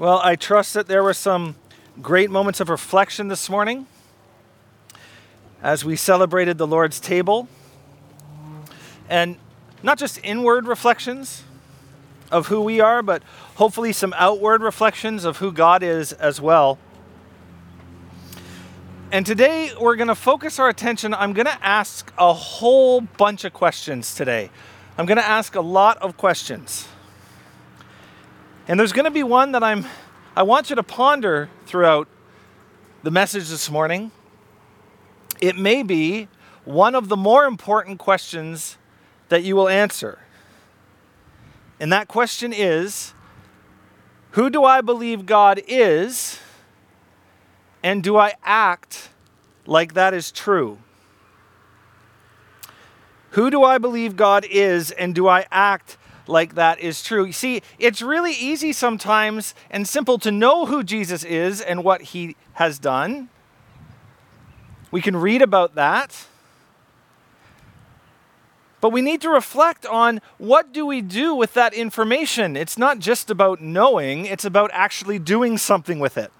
Well, I trust that there were some great moments of reflection this morning as we celebrated the Lord's table. And not just inward reflections of who we are, but hopefully some outward reflections of who God is as well. And today we're going to focus our attention. I'm going to ask a whole bunch of questions today. I'm going to ask a lot of questions. And there's going to be one that I'm I want you to ponder throughout the message this morning. It may be one of the more important questions that you will answer. And that question is Who do I believe God is? And do I act like that is true? Who do I believe God is? And do I act like that is true. You see, it's really easy sometimes and simple to know who Jesus is and what he has done. We can read about that. But we need to reflect on what do we do with that information? It's not just about knowing, it's about actually doing something with it.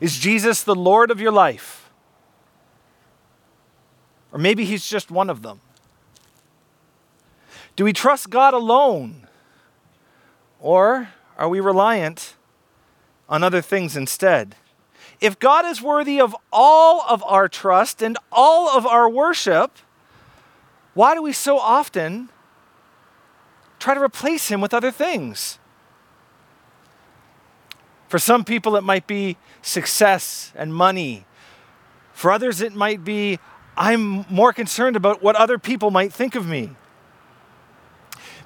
Is Jesus the Lord of your life? Or maybe he's just one of them. Do we trust God alone? Or are we reliant on other things instead? If God is worthy of all of our trust and all of our worship, why do we so often try to replace him with other things? For some people, it might be success and money. For others, it might be I'm more concerned about what other people might think of me.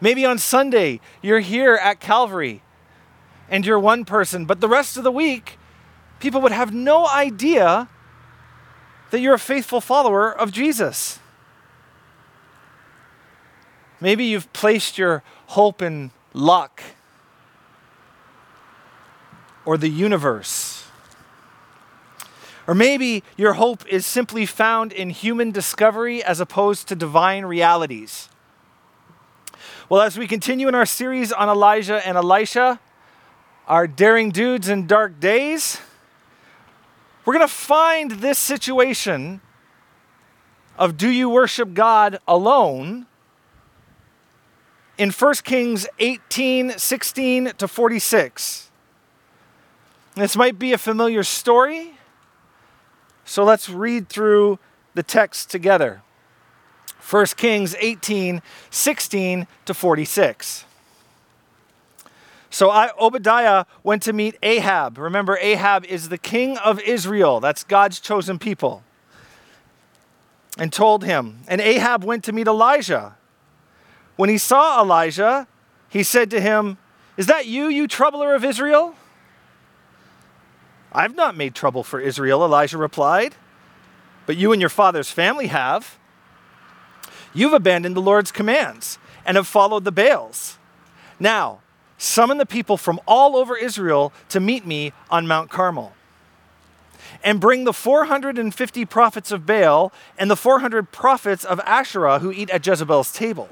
Maybe on Sunday, you're here at Calvary and you're one person, but the rest of the week, people would have no idea that you're a faithful follower of Jesus. Maybe you've placed your hope in luck or the universe. Or maybe your hope is simply found in human discovery as opposed to divine realities. Well, as we continue in our series on Elijah and Elisha, our daring dudes in dark days, we're going to find this situation of do you worship God alone in 1 Kings 18 16 to 46. This might be a familiar story, so let's read through the text together. 1 Kings 18, 16 to 46. So I, Obadiah went to meet Ahab. Remember, Ahab is the king of Israel. That's God's chosen people. And told him. And Ahab went to meet Elijah. When he saw Elijah, he said to him, Is that you, you troubler of Israel? I've not made trouble for Israel, Elijah replied. But you and your father's family have. You've abandoned the Lord's commands and have followed the Baals. Now, summon the people from all over Israel to meet me on Mount Carmel. And bring the 450 prophets of Baal and the 400 prophets of Asherah who eat at Jezebel's table.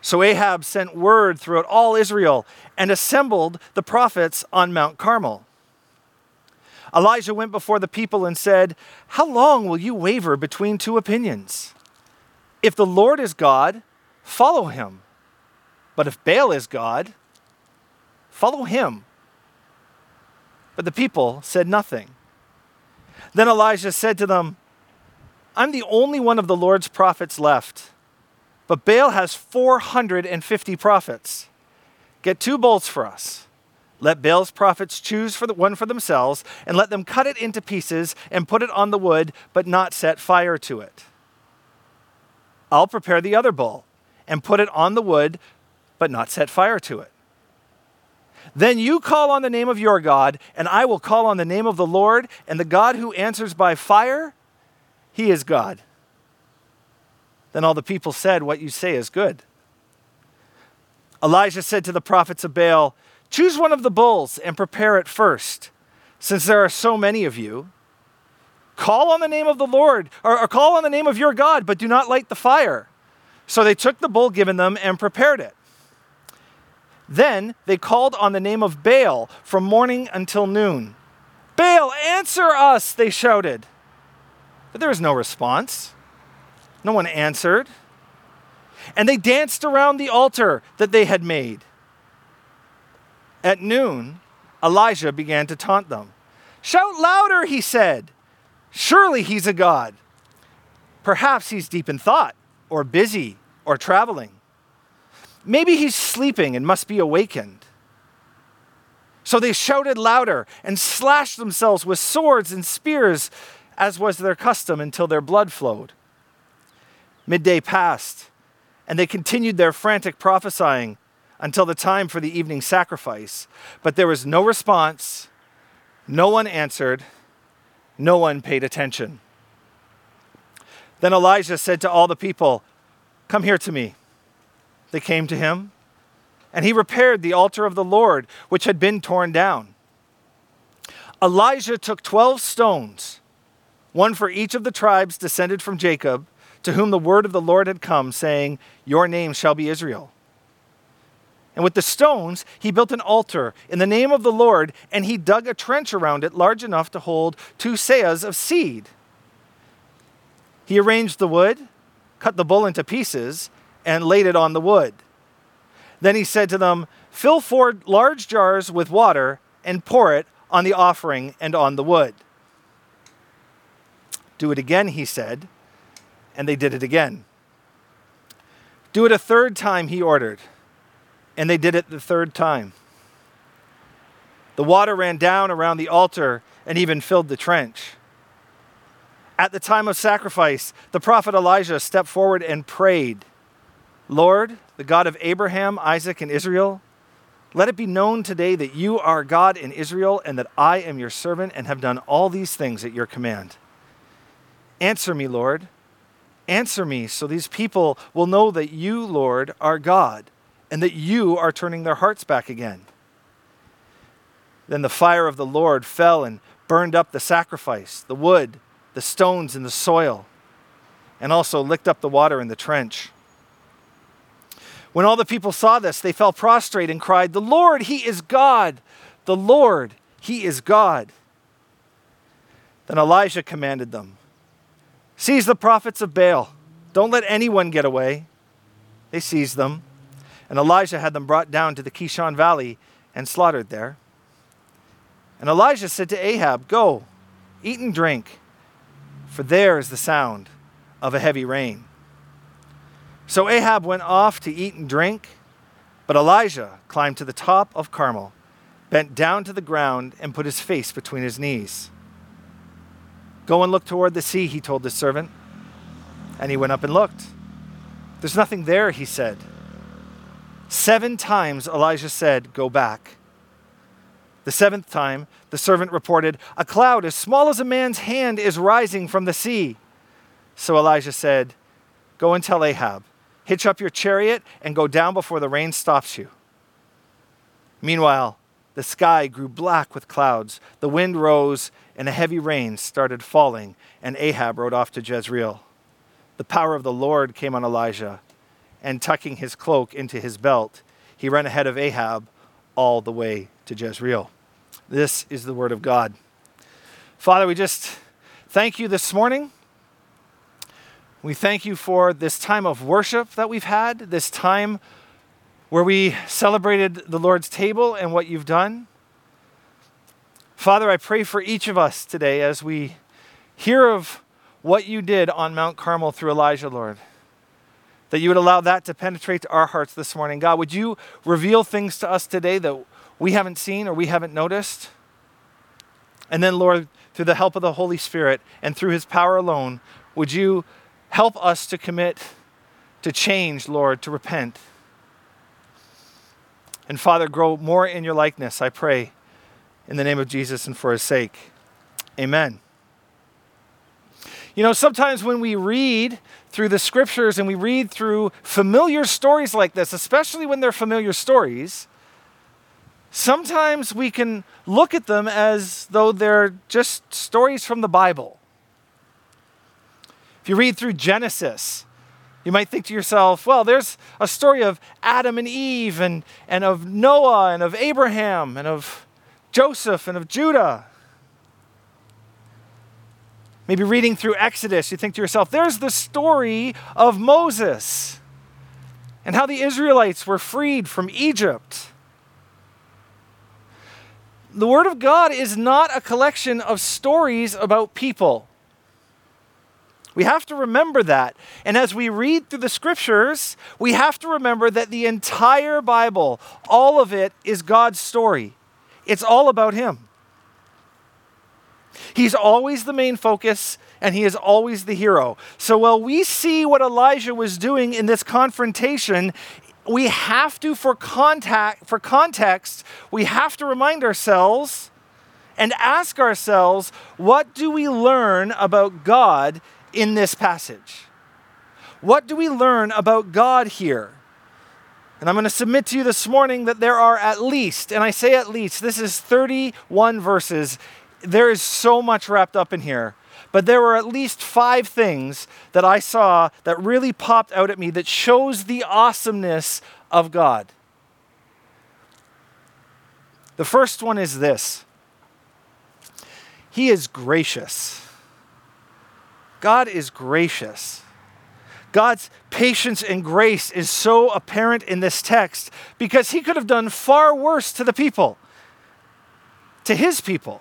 So Ahab sent word throughout all Israel and assembled the prophets on Mount Carmel. Elijah went before the people and said, How long will you waver between two opinions? If the Lord is God, follow him. But if Baal is God, follow him. But the people said nothing. Then Elijah said to them, I'm the only one of the Lord's prophets left, but Baal has 450 prophets. Get two bulls for us. Let Baal's prophets choose for the one for themselves, and let them cut it into pieces and put it on the wood, but not set fire to it. I'll prepare the other bull and put it on the wood, but not set fire to it. Then you call on the name of your God, and I will call on the name of the Lord, and the God who answers by fire, he is God. Then all the people said, What you say is good. Elijah said to the prophets of Baal, Choose one of the bulls and prepare it first, since there are so many of you. Call on the name of the Lord, or, or, call on the name of your God, but do not light the fire. So they took the bull given them and prepared it. Then they called on the name of Baal from morning until noon. Baal, answer us, they shouted. But there was no response. No one answered. And they danced around the altar that they had made. At noon, Elijah began to taunt them. Shout louder, he said. Surely he's a god. Perhaps he's deep in thought, or busy, or traveling. Maybe he's sleeping and must be awakened. So they shouted louder and slashed themselves with swords and spears, as was their custom, until their blood flowed. Midday passed, and they continued their frantic prophesying until the time for the evening sacrifice. But there was no response, no one answered, no one paid attention. Then Elijah said to all the people, Come here to me. They came to him, and he repaired the altar of the Lord, which had been torn down. Elijah took 12 stones, one for each of the tribes descended from Jacob, to whom the word of the Lord had come, saying, Your name shall be Israel. And with the stones, he built an altar in the name of the Lord, and he dug a trench around it large enough to hold two seahs of seed. He arranged the wood, cut the bull into pieces, and laid it on the wood. Then he said to them, Fill four large jars with water and pour it on the offering and on the wood. Do it again, he said, and they did it again. Do it a third time, he ordered and they did it the third time. The water ran down around the altar and even filled the trench. At the time of sacrifice, the prophet Elijah stepped forward and prayed Lord, the God of Abraham, Isaac, and Israel, let it be known today that you are God in Israel and that I am your servant and have done all these things at your command. Answer me, Lord. Answer me so these people will know that you, Lord, are God and that you are turning their hearts back again. Then the fire of the Lord fell and burned up the sacrifice, the wood, the stones, and the soil, and also licked up the water in the trench. When all the people saw this, they fell prostrate and cried, The Lord, He is God! The Lord, He is God! Then Elijah commanded them Seize the prophets of Baal. Don't let anyone get away. They seized them and Elijah had them brought down to the Kishon Valley and slaughtered there. And Elijah said to Ahab, Go, eat and drink, for there is the sound of a heavy rain. So Ahab went off to eat and drink, but Elijah climbed to the top of Carmel, bent down to the ground, and put his face between his knees. Go and look toward the sea, he told his servant. And he went up and looked. There's nothing there, he said. Seven times Elijah said, Go back. The seventh time, the servant reported, A cloud as small as a man's hand is rising from the sea. So Elijah said, Go and tell Ahab, hitch up your chariot and go down before the rain stops you. Meanwhile, the sky grew black with clouds, the wind rose, and a heavy rain started falling, and Ahab rode off to Jezreel. The power of the Lord came on Elijah and tucking his cloak into his belt, he ran ahead of Ahab all the way to Jezreel. This is the word of God. Father, we just thank you this morning. We thank you for this time of worship that we've had, this time where we celebrated the Lord's table and what you've done. Father, I pray for each of us today as we hear of what you did on Mount Carmel through Elijah, Lord that you would allow that to penetrate to our hearts this morning. God, would you reveal things to us today that we haven't seen or we haven't noticed? And then, Lord, through the help of the Holy Spirit and through his power alone, would you help us to commit to change, Lord, to repent? And Father, grow more in your likeness, I pray, in the name of Jesus and for his sake. Amen. You know, sometimes when we read through the scriptures and we read through familiar stories like this, especially when they're familiar stories, sometimes we can look at them as though they're just stories from the Bible. If you read through Genesis, You might think to yourself, well, there's a story of Adam and Eve and, and of Noah and of Abraham and of Joseph and of Judah. Maybe reading through Exodus, you think to yourself, there's the story of Moses and how the Israelites were freed from Egypt. The Word of God is not a collection of stories about people. We have to remember that. And as we read through the scriptures, we have to remember that the entire Bible, all of it, is God's story. It's all about Him. He's always the main focus and he is always the hero. So while we see what Elijah was doing in this confrontation, we have to, for, contact, for context, we have to remind ourselves and ask ourselves what do we learn about God in this passage? What do we learn about God here? And I'm going to submit to you this morning that there are at least, and I say at least, this is 31 verses. There is so much wrapped up in here. But there were at least five things that I saw that really popped out at me that shows the awesomeness of God. The first one is this He is gracious. God is gracious. God's patience and grace is so apparent in this text because he could have done far worse to the people, to his people.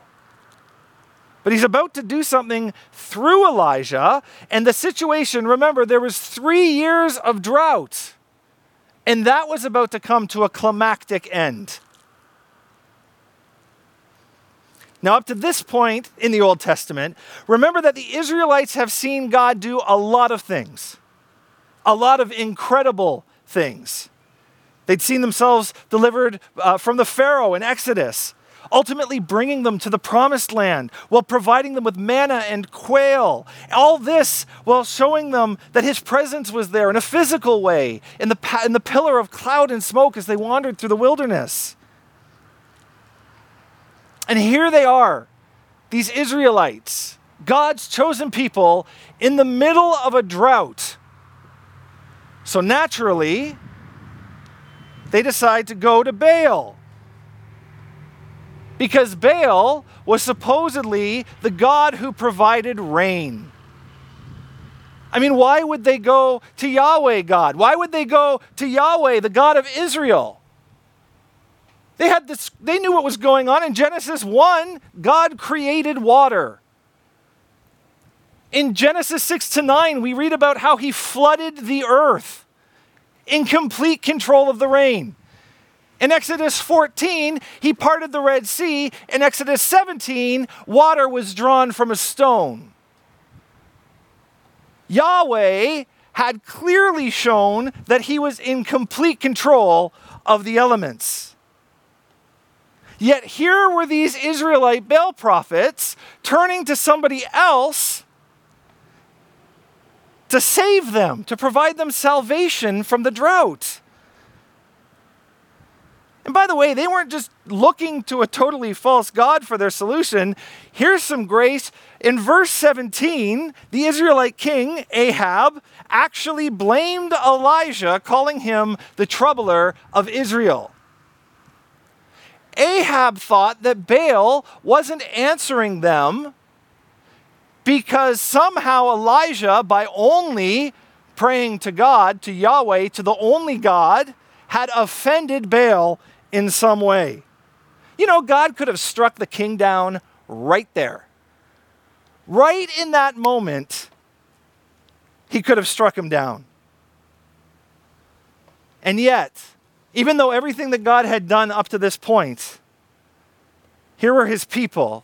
But he's about to do something through Elijah, and the situation, remember, there was three years of drought, and that was about to come to a climactic end. Now, up to this point in the Old Testament, remember that the Israelites have seen God do a lot of things, a lot of incredible things. They'd seen themselves delivered uh, from the Pharaoh in Exodus, ultimately bringing them to the promised land while providing them with manna and quail. All this while showing them that his presence was there in a physical way, in the, in the pillar of cloud and smoke as they wandered through the wilderness. And here they are, these Israelites, God's chosen people, in the middle of a drought. So naturally, they decide to go to Baal. Because Baal was supposedly the God who provided rain. I mean, why would they go to Yahweh God? Why would they go to Yahweh, the God of Israel? They had this they knew what was going on in Genesis 1, God created water. In Genesis 6 to 9, we read about how he flooded the earth in complete control of the rain. In Exodus 14, he parted the Red Sea. In Exodus 17, water was drawn from a stone. Yahweh had clearly shown that he was in complete control of the elements. Yet here were these Israelite Baal prophets turning to somebody else to save them, to provide them salvation from the drought. And by the way, they weren't just looking to a totally false God for their solution. Here's some grace. In verse 17, the Israelite king, Ahab, actually blamed Elijah, calling him the troubler of Israel. Ahab thought that Baal wasn't answering them because somehow Elijah, by only praying to God, to Yahweh, to the only God, had offended Baal in some way. You know, God could have struck the king down right there. Right in that moment, he could have struck him down. And yet, even though everything that God had done up to this point, here were his people,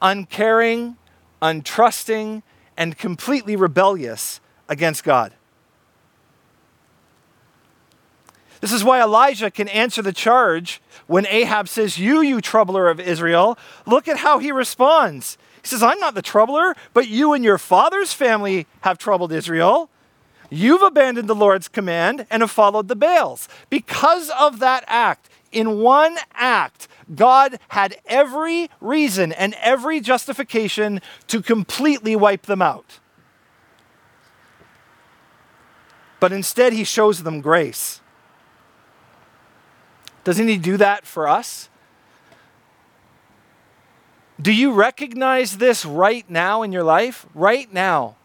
uncaring, untrusting, and completely rebellious against God. This is why Elijah can answer the charge when Ahab says, You, you troubler of Israel. Look at how he responds. He says, I'm not the troubler, but you and your father's family have troubled Israel. You've abandoned the Lord's command and have followed the Baals. Because of that act, in one act, God had every reason and every justification to completely wipe them out. but instead he shows them grace. Doesn't he do that for us? Do you recognize this right now in your life? Right now.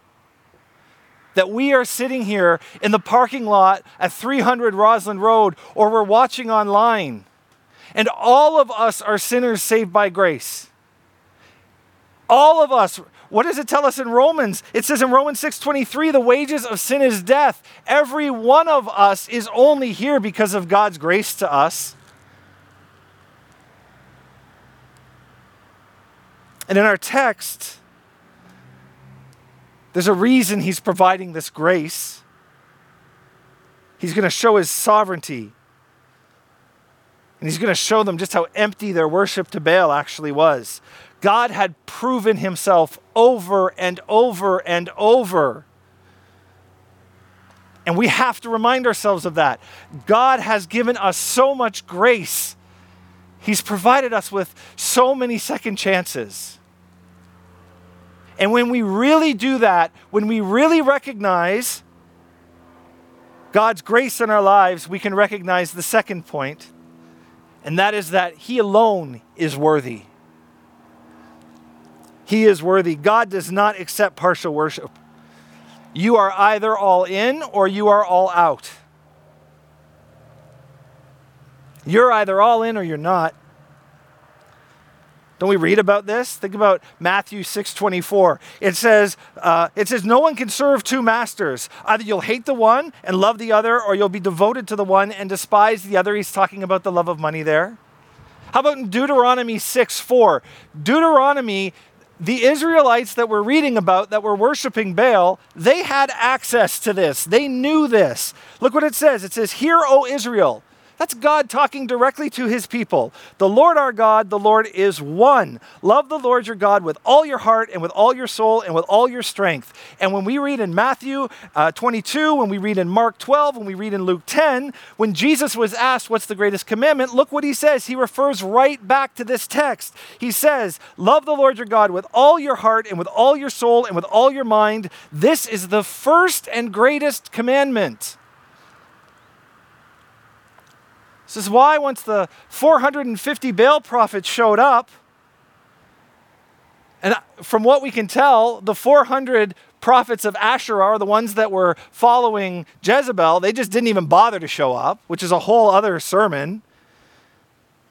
That we are sitting here in the parking lot at 300 Roslyn Road or we're watching online, and all of us are sinners saved by grace. All of us. What does it tell us in Romans? It says in Romans 6:23, the wages of sin is death. Every one of us is only here because of God's grace to us. And in our text, there's a reason he's providing this grace. He's going to show his sovereignty. And he's going to show them just how empty their worship to Baal actually was. God had proven himself over and over and over. And we have to remind ourselves of that. God has given us so much grace. He's provided us with so many second chances. And when we really do that, when we really recognize God's grace in our lives, we can recognize the second point, and that is that He alone is worthy. He is worthy. God does not accept partial worship. You are either all in or you are all out. You're either all in or you're not. Don't we read about this? Think about Matthew 6:24. It says, uh, "It says no one can serve two masters. Either you'll hate the one and love the other, or you'll be devoted to the one and despise the other." He's talking about the love of money there. How about in Deuteronomy 6:4? Deuteronomy, the Israelites that we're reading about that were worshiping Baal, they had access to this. They knew this. Look what it says. It says, "Hear, O Israel." That's God talking directly to his people. The Lord our God, the Lord is one. Love the Lord your God with all your heart and with all your soul and with all your strength. And when we read in Matthew uh, 22, when we read in Mark 12, when we read in Luke 10, when Jesus was asked what's the greatest commandment, look what he says. He refers right back to this text. He says, Love the Lord your God with all your heart and with all your soul and with all your mind. This is the first and greatest commandment. This is why once the 450 Baal prophets showed up, and from what we can tell, the 400 prophets of Asherah are the ones that were following Jezebel. They just didn't even bother to show up, which is a whole other sermon.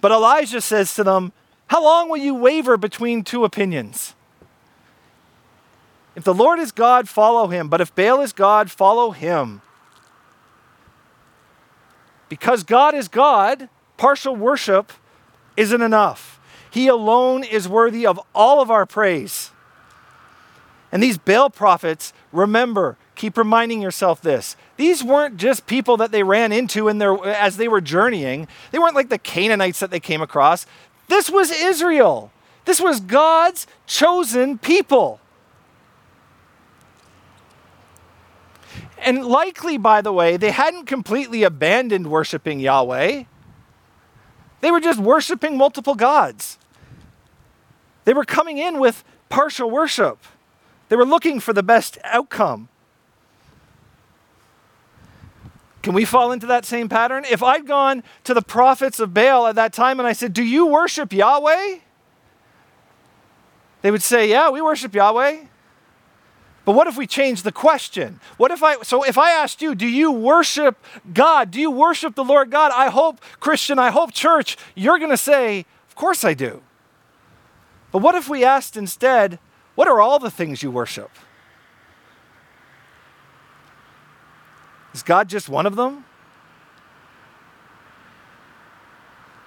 But Elijah says to them, How long will you waver between two opinions? If the Lord is God, follow him. But if Baal is God, follow him. Because God is God, partial worship isn't enough. He alone is worthy of all of our praise. And these Baal prophets, remember, keep reminding yourself this. These weren't just people that they ran into in their, as they were journeying. They weren't like the Canaanites that they came across. This was Israel. This was God's chosen people. And likely, by the way, they hadn't completely abandoned worshiping Yahweh. They were just worshiping multiple gods. They were coming in with partial worship. They were looking for the best outcome. Can we fall into that same pattern? If I'd gone to the prophets of Baal at that time and I said, Do you worship Yahweh? They would say, Yeah, we worship Yahweh. But what if we change the question? What if I so if I asked you, do you worship God? Do you worship the Lord God? I hope Christian, I hope church, you're going to say, "Of course I do." But what if we asked instead, what are all the things you worship? Is God just one of them?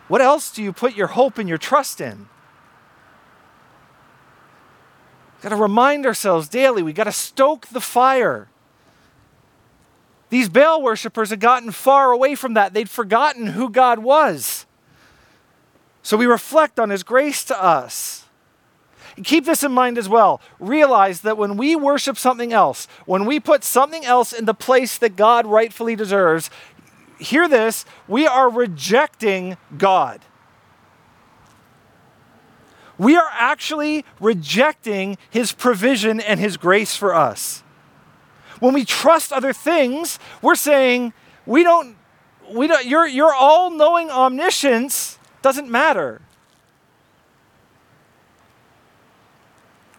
What else do you put your hope and your trust in? We've got to remind ourselves daily. We've got to stoke the fire. These Baal worshippers had gotten far away from that. They'd forgotten who God was. So we reflect on his grace to us. And keep this in mind as well. Realize that when we worship something else, when we put something else in the place that God rightfully deserves, hear this, we are rejecting God we are actually rejecting his provision and his grace for us. When we trust other things, we're saying, we don't, we don't, your, your all knowing omniscience doesn't matter.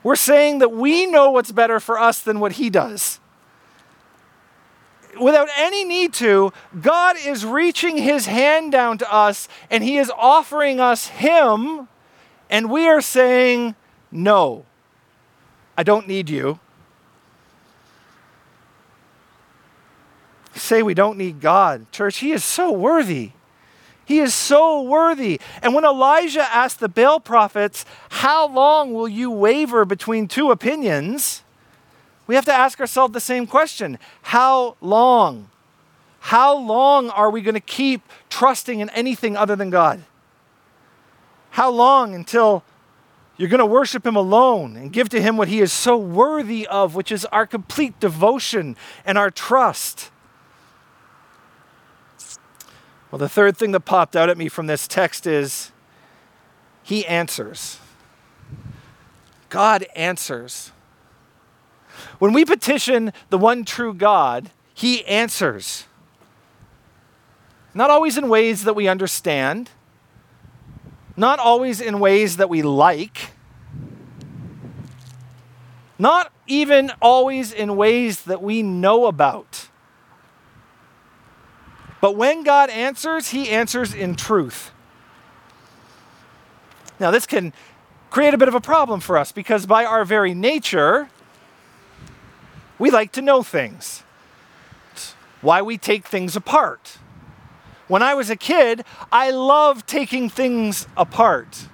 We're saying that we know what's better for us than what he does. Without any need to, God is reaching his hand down to us and he is offering us him, and we are saying, No, I don't need you. Say we don't need God. Church, he is so worthy. He is so worthy. And when Elijah asked the Baal prophets, How long will you waver between two opinions? We have to ask ourselves the same question How long? How long are we going to keep trusting in anything other than God? How long until you're going to worship Him alone and give to Him what He is so worthy of, which is our complete devotion and our trust? Well, the third thing that popped out at me from this text is he answers. God answers. When we petition the one true God, he answers. Not always in ways that we understand, not always in ways that we like, not even always in ways that we know about. But when God answers, he answers in truth. Now, this can create a bit of a problem for us because, by our very nature, we like to know things. It's why we take things apart. When I was a kid, I loved taking things apart.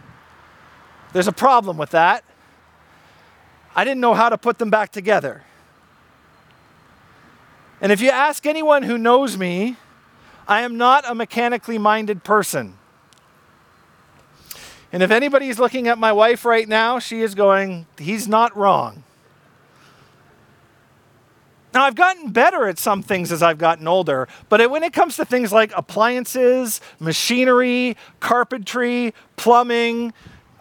There's a problem with that. I didn't know how to put them back together. And if you ask anyone who knows me, I am not a mechanically minded person. And if anybody is looking at my wife right now, she is going, he's not wrong. Now, I've gotten better at some things as I've gotten older, but when it comes to things like appliances, machinery, carpentry, plumbing,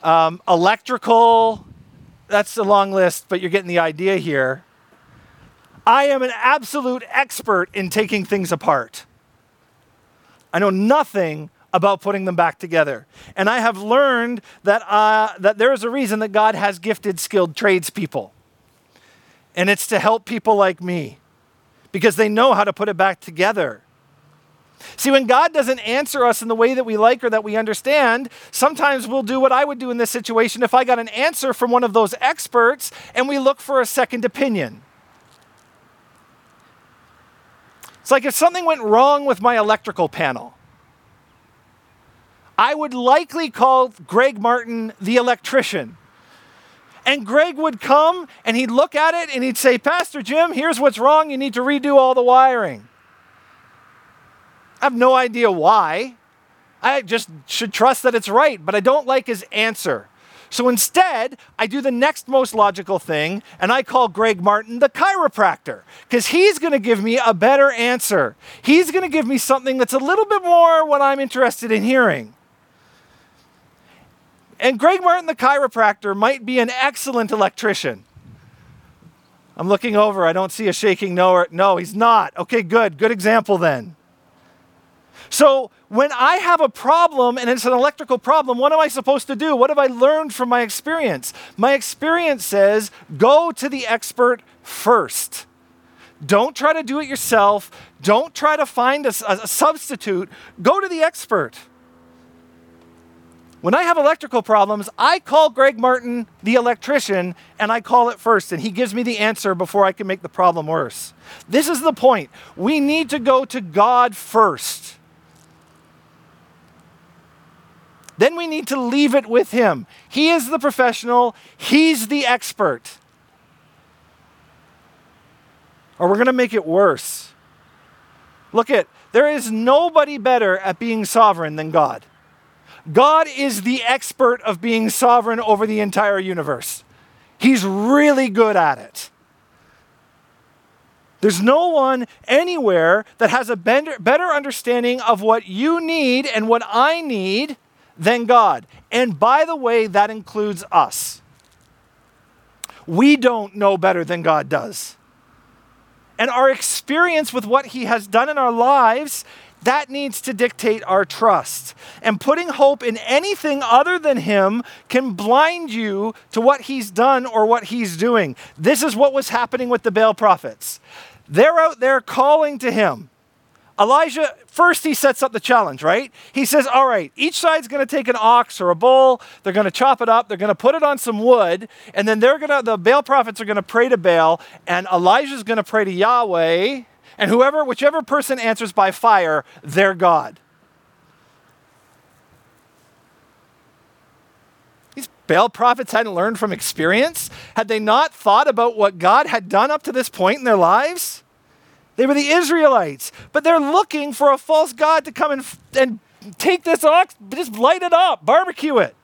um, electrical, that's a long list, but you're getting the idea here. I am an absolute expert in taking things apart. I know nothing about putting them back together. And I have learned that, uh, that there is a reason that God has gifted skilled tradespeople. And it's to help people like me because they know how to put it back together. See, when God doesn't answer us in the way that we like or that we understand, sometimes we'll do what I would do in this situation if I got an answer from one of those experts and we look for a second opinion. It's like if something went wrong with my electrical panel, I would likely call Greg Martin the electrician. And Greg would come and he'd look at it and he'd say, Pastor Jim, here's what's wrong. You need to redo all the wiring. I have no idea why. I just should trust that it's right, but I don't like his answer. So instead, I do the next most logical thing and I call Greg Martin the chiropractor because he's going to give me a better answer. He's going to give me something that's a little bit more what I'm interested in hearing. And Greg Martin, the chiropractor, might be an excellent electrician. I'm looking over. I don't see a shaking no. no, he's not. Okay, good. Good example then. So when I have a problem and it's an electrical problem, what am I supposed to do? What have I learned from my experience? My experience says go to the expert first. Don't try to do it yourself. Don't try to find a, a substitute. Go to the expert. When I have electrical problems, I call Greg Martin, the electrician, and I call it first, and he gives me the answer before I can make the problem worse. This is the point. We need to go to God first. then we need to leave it with Him. He is the professional, He's the expert. Or we're going to make it worse. Look at, there is nobody better at being sovereign than God. God is the expert of being sovereign over the entire universe. He's really good at it. There's no one anywhere that has a better understanding of what you need and what I need than God. And by the way, that includes us. We don't know better than God does. and our experience with what He has done in our lives, that needs to dictate our trust. And putting hope in anything other than Him can blind you to what He's done or what He's doing. This is what was happening with the Baal prophets. They're out there calling to Him. Elijah, first he sets up the challenge, right? He says, All right, each side's going to take an ox or a bull, they're going to chop it up, they're going to put it on some wood, and then they're going to, the Baal prophets are going to pray to Baal, and Elijah's going to pray to Yahweh, and whoever, whichever person answers by fire, they're God. These Baal prophets hadn't learned from experience? Had they not thought about what God had done up to this point in their lives? They were the Israelites, but they're looking for a false God to come and, and take this ox, just light it up, barbecue it.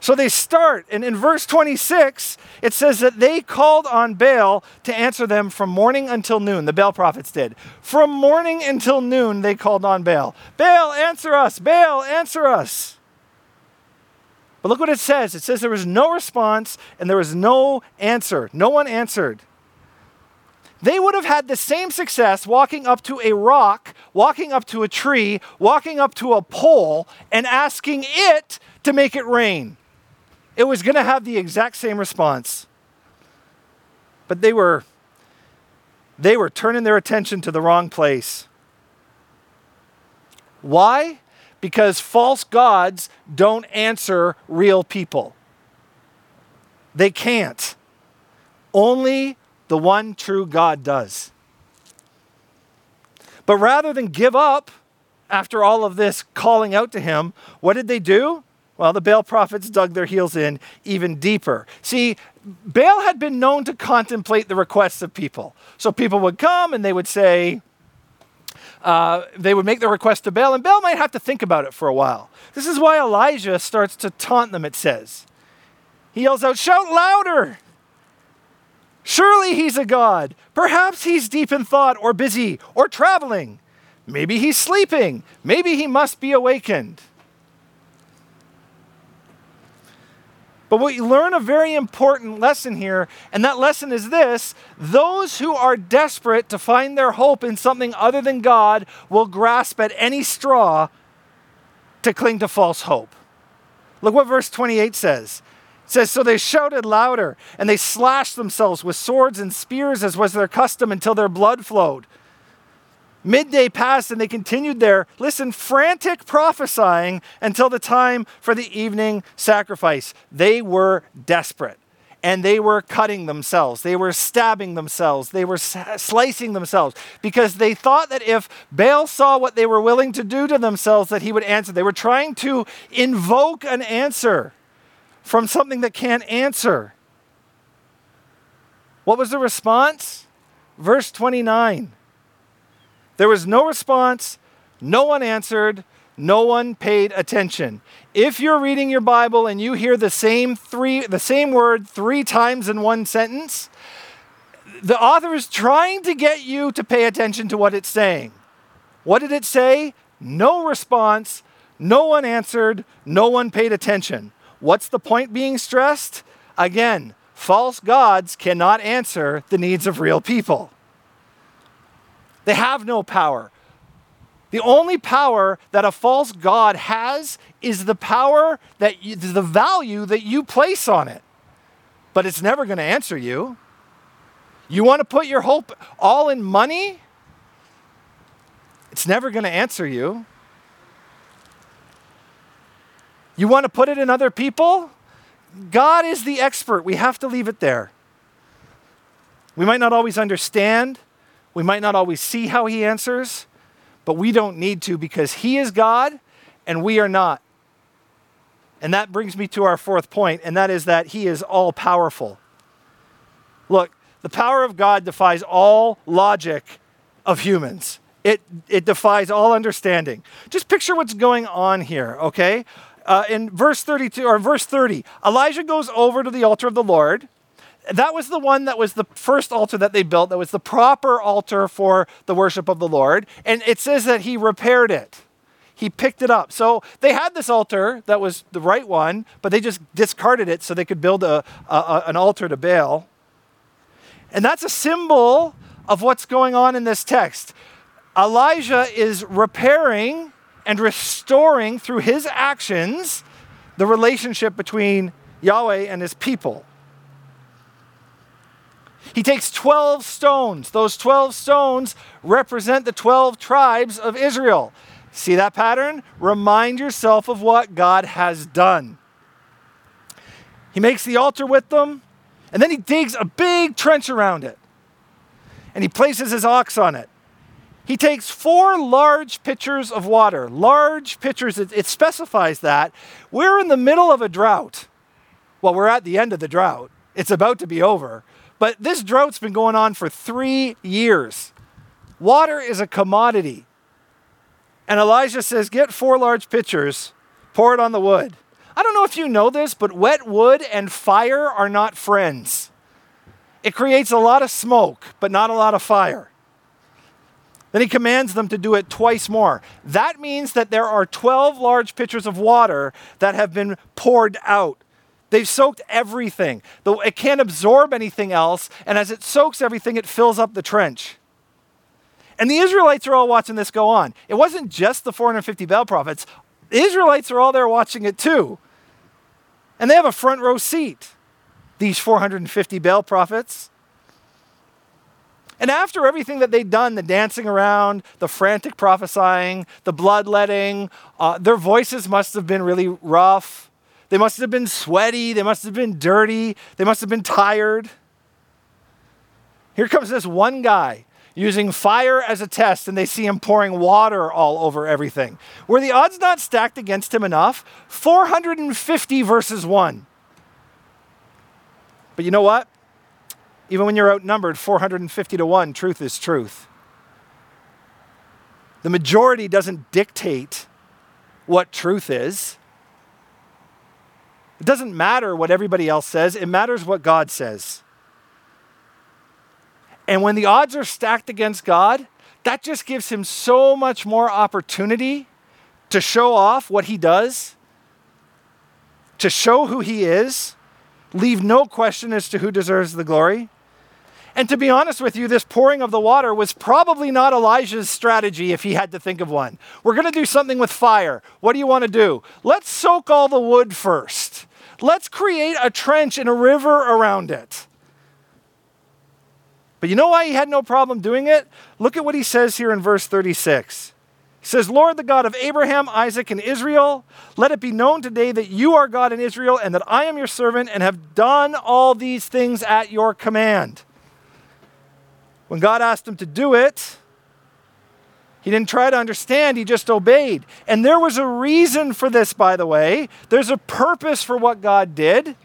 So they start, and in verse 26, it says that they called on Baal to answer them from morning until noon. The Baal prophets did. From morning until noon, they called on Baal. Baal, answer us! Baal, answer us! But look what it says it says there was no response and there was no answer. No one answered. They would have had the same success walking up to a rock, walking up to a tree, walking up to a pole, and asking it to make it rain. It was going to have the exact same response. But they were they were turning their attention to the wrong place. Why? Because false gods don't answer real people. They can't. Only the one true God does. But rather than give up after all of this calling out to him, what did they do? Well, the Baal prophets dug their heels in even deeper. See, Baal had been known to contemplate the requests of people. So people would come and they would say, uh, they would make their request to Baal, and Baal might have to think about it for a while. This is why Elijah starts to taunt them, it says. He yells out, Shout louder! Surely he's a god. Perhaps he's deep in thought or busy or traveling. Maybe he's sleeping. Maybe he must be awakened. But we learn a very important lesson here, and that lesson is this those who are desperate to find their hope in something other than God will grasp at any straw to cling to false hope. Look what verse 28 says says, So they shouted louder, and they slashed themselves with swords and spears, as was their custom, until their blood flowed. Midday passed, and they continued their, listen, frantic prophesying until the time for the evening sacrifice. They were desperate. And they were cutting themselves. They were stabbing themselves. They were slicing themselves because they thought that if Baal saw what they were willing to do to themselves, that he would answer. They were trying to invoke an answer from something that can't answer. What was the response? Verse 29. There was no response, no one answered, no one paid attention. If you're reading your Bible and you hear the same three the same word 3 times in one sentence, the author is trying to get you to pay attention to what it's saying. What did it say? No response, no one answered, no one paid attention. What's the point being stressed? Again, false gods cannot answer the needs of real people. They have no power. The only power that a false god has is the power that you, the value that you place on it. But it's never going to answer you. You want to put your hope all in money? It's never going to answer you. You want to put it in other people? God is the expert. We have to leave it there. We might not always understand, we might not always see how He answers, but we don't need to because He is God and we are not. And that brings me to our fourth point, and that is that He is all powerful. Look, the power of God defies all logic of humans. It, it defies all understanding. Just picture what's going on here, okay? uh, in verse 32 or verse 30, Elijah goes over to the altar of the Lord. That was the one that was the first altar that they built, that was the proper altar for the worship of the Lord. And it says that he repaired it. He picked it up. So they had this altar that was the right one, but they just discarded it so they could build a, a, an altar to Baal. And that's a symbol of what's going on in this text. Elijah is repairing and restoring through his actions the relationship between Yahweh and his people. He takes 12 stones. Those 12 stones represent the 12 tribes of Israel. See that pattern? Remind yourself of what God has done. He makes the altar with them, and then he digs a big trench around it. And he places his ox on it. He takes four large pitchers of water. Large pitchers, it, it specifies that. We're in the middle of a drought. Well, we're at the end of the drought. It's about to be over. But this drought's been going on for three years. Water is a commodity. And Elijah says, Get four large pitchers, pour it on the wood. I don't know if you know this, but wet wood and fire are not friends. It creates a lot of smoke, but not a lot of fire. Then he commands them to do it twice more. That means that there are 12 large pitchers of water that have been poured out. They've soaked everything. It can't absorb anything else, and as it soaks everything, it fills up the trench. And the Israelites are all watching this go on. It wasn't just the 450 Baal prophets, the Israelites are all there watching it too. And they have a front row seat, these 450 Baal prophets. And after everything that they'd done the dancing around, the frantic prophesying, the bloodletting uh, their voices must have been really rough. They must have been sweaty. They must have been dirty. They must have been tired. Here comes this one guy using fire as a test, and they see him pouring water all over everything. Were the odds not stacked against him enough? 450 versus 1. But you know what? Even when you're outnumbered 450 to 1, truth is truth. The majority doesn't dictate what truth is. It doesn't matter what everybody else says, it matters what God says. And when the odds are stacked against God, that just gives him so much more opportunity to show off what he does, to show who he is, leave no question as to who deserves the glory. And to be honest with you, this pouring of the water was probably not Elijah's strategy if he had to think of one. We're going to do something with fire. What do you want to do? Let's soak all the wood first. Let's create a trench and a river around it. But you know why he had no problem doing it? Look at what he says here in verse 36. He says, Lord, the God of Abraham, Isaac, and Israel, let it be known today that you are God in Israel and that I am your servant and have done all these things at your command. When God asked him to do it, he didn't try to understand, he just obeyed. And there was a reason for this, by the way. There's a purpose for what God did.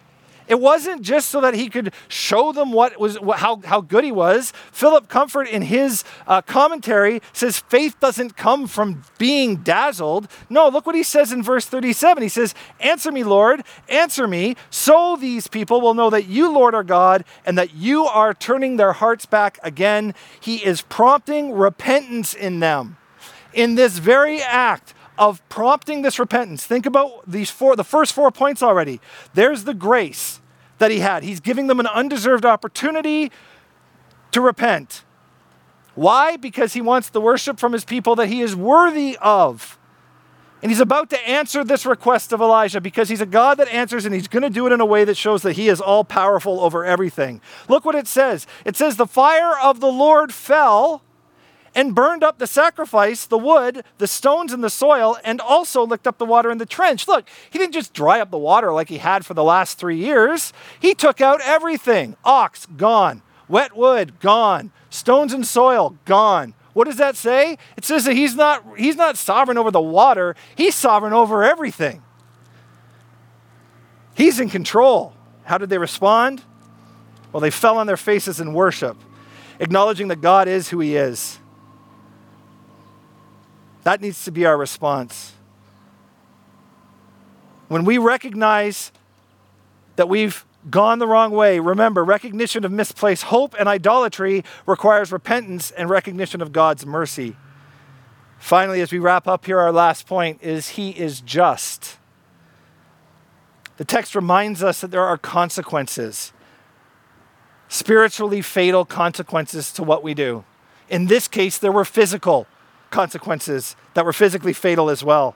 It wasn't just so that he could show them what was how, how good he was. Philip Comfort in his uh, commentary says faith doesn't come from being dazzled. No, look what he says in verse 37. He says, "Answer me, Lord, answer me, so these people will know that you, Lord, are God, and that you are turning their hearts back again." He is prompting repentance in them. In this very act, of prompting this repentance. Think about these four, the first four points already. There's the grace that he had. He's giving them an undeserved opportunity to repent. Why? Because he wants the worship from his people that he is worthy of. And he's about to answer this request of Elijah because he's a God that answers and he's going to do it in a way that shows that he is all powerful over everything. Look what it says it says, The fire of the Lord fell and burned up the sacrifice, the wood, the stones, and the soil, and also licked up the water in the trench. Look, he didn't just dry up the water like he had for the last three years, he took out everything ox, gone, wet wood, gone, stones and soil, gone. What does that say? It says that he's not, he's not sovereign over the water, he's sovereign over everything. He's in control. How did they respond? Well, they fell on their faces in worship, acknowledging that God is who he is. That needs to be our response. When we recognize that we've gone the wrong way, remember, recognition of misplaced hope and idolatry requires repentance and recognition of God's mercy. Finally, as we wrap up here, our last point is He is just. The text reminds us that there are consequences. spiritually fatal consequences to what we do. In this case, there were physical consequences that were physically fatal as well.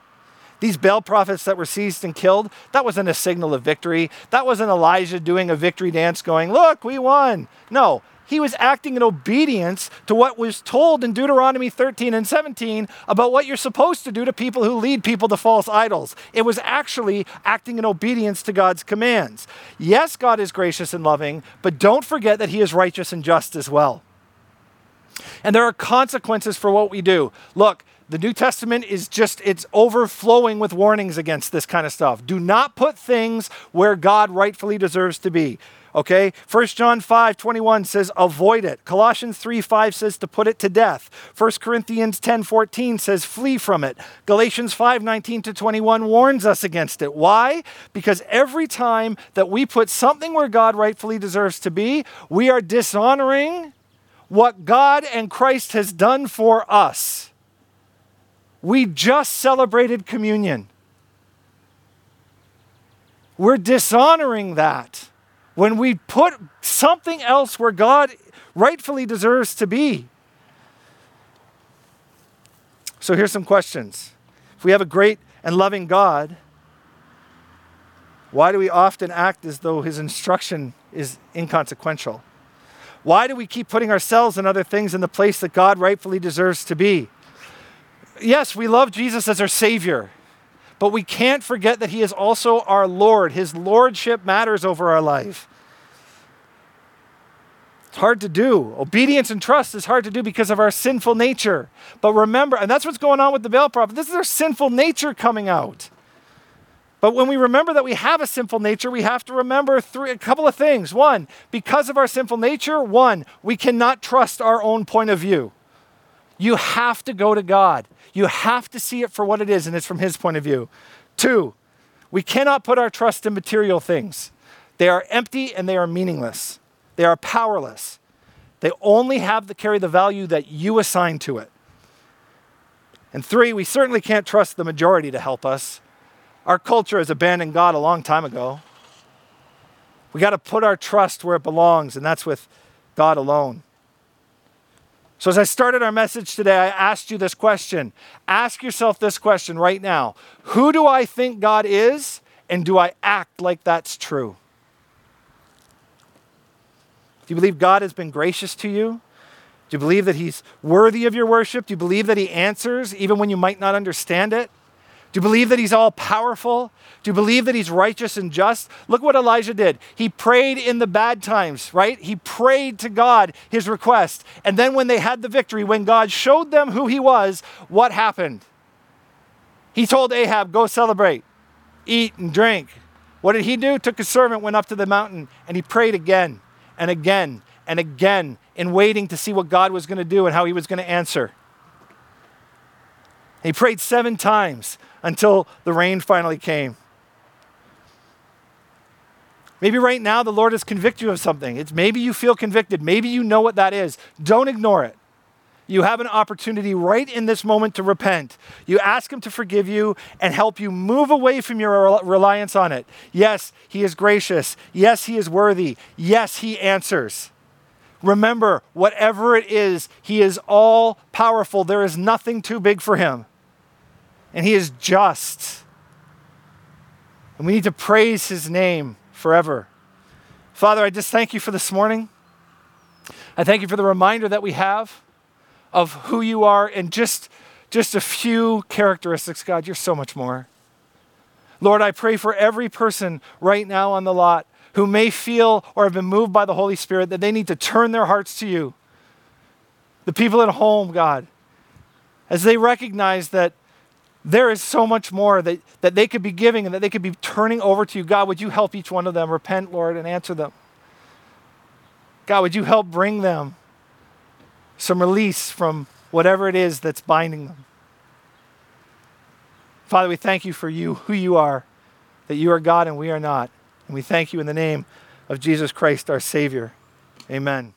These Baal prophets that were seized and killed, that wasn't a signal of victory. That wasn't Elijah doing a victory dance going, Look, we won. No, he was acting in obedience to what was told in Deuteronomy 13 and 17 about what you're supposed to do to people who lead people to false idols. It was actually acting in obedience to God's commands. Yes, God is gracious and loving, but don't forget that He is righteous and just as well. And there are consequences for what we do. Look, the New Testament is just, it's overflowing with warnings against this kind of stuff. Do not put things where God rightfully deserves to be. Okay? 1 John 5 21 says, avoid it. Colossians 3 5 says to put it to death. 1 Corinthians 10 14 says, flee from it. Galatians 5 19 to 21 warns us against it. Why? Because every time that we put something where God rightfully deserves to be, we are dishonoring what God and Christ has done for us. We just celebrated communion. We're dishonoring that when we put something else where God rightfully deserves to be. So here's some questions. If we have a great and loving God, why do we often act as though his instruction is inconsequential? Why do we keep putting ourselves and other things in the place that God rightfully deserves to be? Yes, we love Jesus as our Savior, but we can't forget that He is also our Lord. His Lordship matters over our life. It's hard to do. Obedience and trust is hard to do because of our sinful nature. But remember, and that's what's going on with the Baal prophet. This is our sinful nature coming out. But when we remember that we have a sinful nature, we have to remember three, a couple of things. One, because of our sinful nature, one, we cannot trust our own point of view. You have to go to God. You have to see it for what it is, and it's from His point of view. Two, we cannot put our trust in material things. They are empty and they are meaningless. They are powerless. They only have to carry the value that you assign to it. And three, we certainly can't trust the majority to help us. Our culture has abandoned God a long time ago. We got to put our trust where it belongs, and that's with God alone. So, as I started our message today, I asked you this question. Ask yourself this question right now Who do I think God is, and do I act like that's true? Do you believe God has been gracious to you? Do you believe that He's worthy of your worship? Do you believe that He answers even when you might not understand it? Do you believe that he's all powerful? Do you believe that he's righteous and just? Look what Elijah did. He prayed in the bad times, right? He prayed to God his request. And then when they had the victory, when God showed them who he was, what happened? He told Ahab, Go celebrate, eat and drink. What did he do? Took a servant, went up to the mountain, and he prayed again and again and again in waiting to see what God was going to do and how he was going to answer. He prayed seven times until the rain finally came. Maybe right now the Lord has convicted you of something. It's maybe you feel convicted. Maybe you know what that is. Don't ignore it. You have an opportunity right in this moment to repent. You ask Him to forgive you and help you move away from your reliance on it. Yes, He is gracious. Yes, He is worthy. Yes, He answers. Remember, whatever it is, He is all powerful. There is nothing too big for Him and He is just. And we need to praise His name forever. Father, I just thank you for this morning. I thank you for the reminder that we have of who you are and just, just a few characteristics. God, you're so much more. Lord, I pray for every person right now on the lot who may feel or have been moved by the Holy Spirit that they need to turn their hearts to you. The people at home, God, as they recognize that there is so much more that, that they could be giving and that they could be turning over to you. God, would you help each one of them repent, Lord, and answer them? God, would you help bring them some release from whatever it is that's binding them? Father, we thank you for you, who you are, that you are God and we are not. And we thank you in the name of Jesus Christ, our Savior. Amen.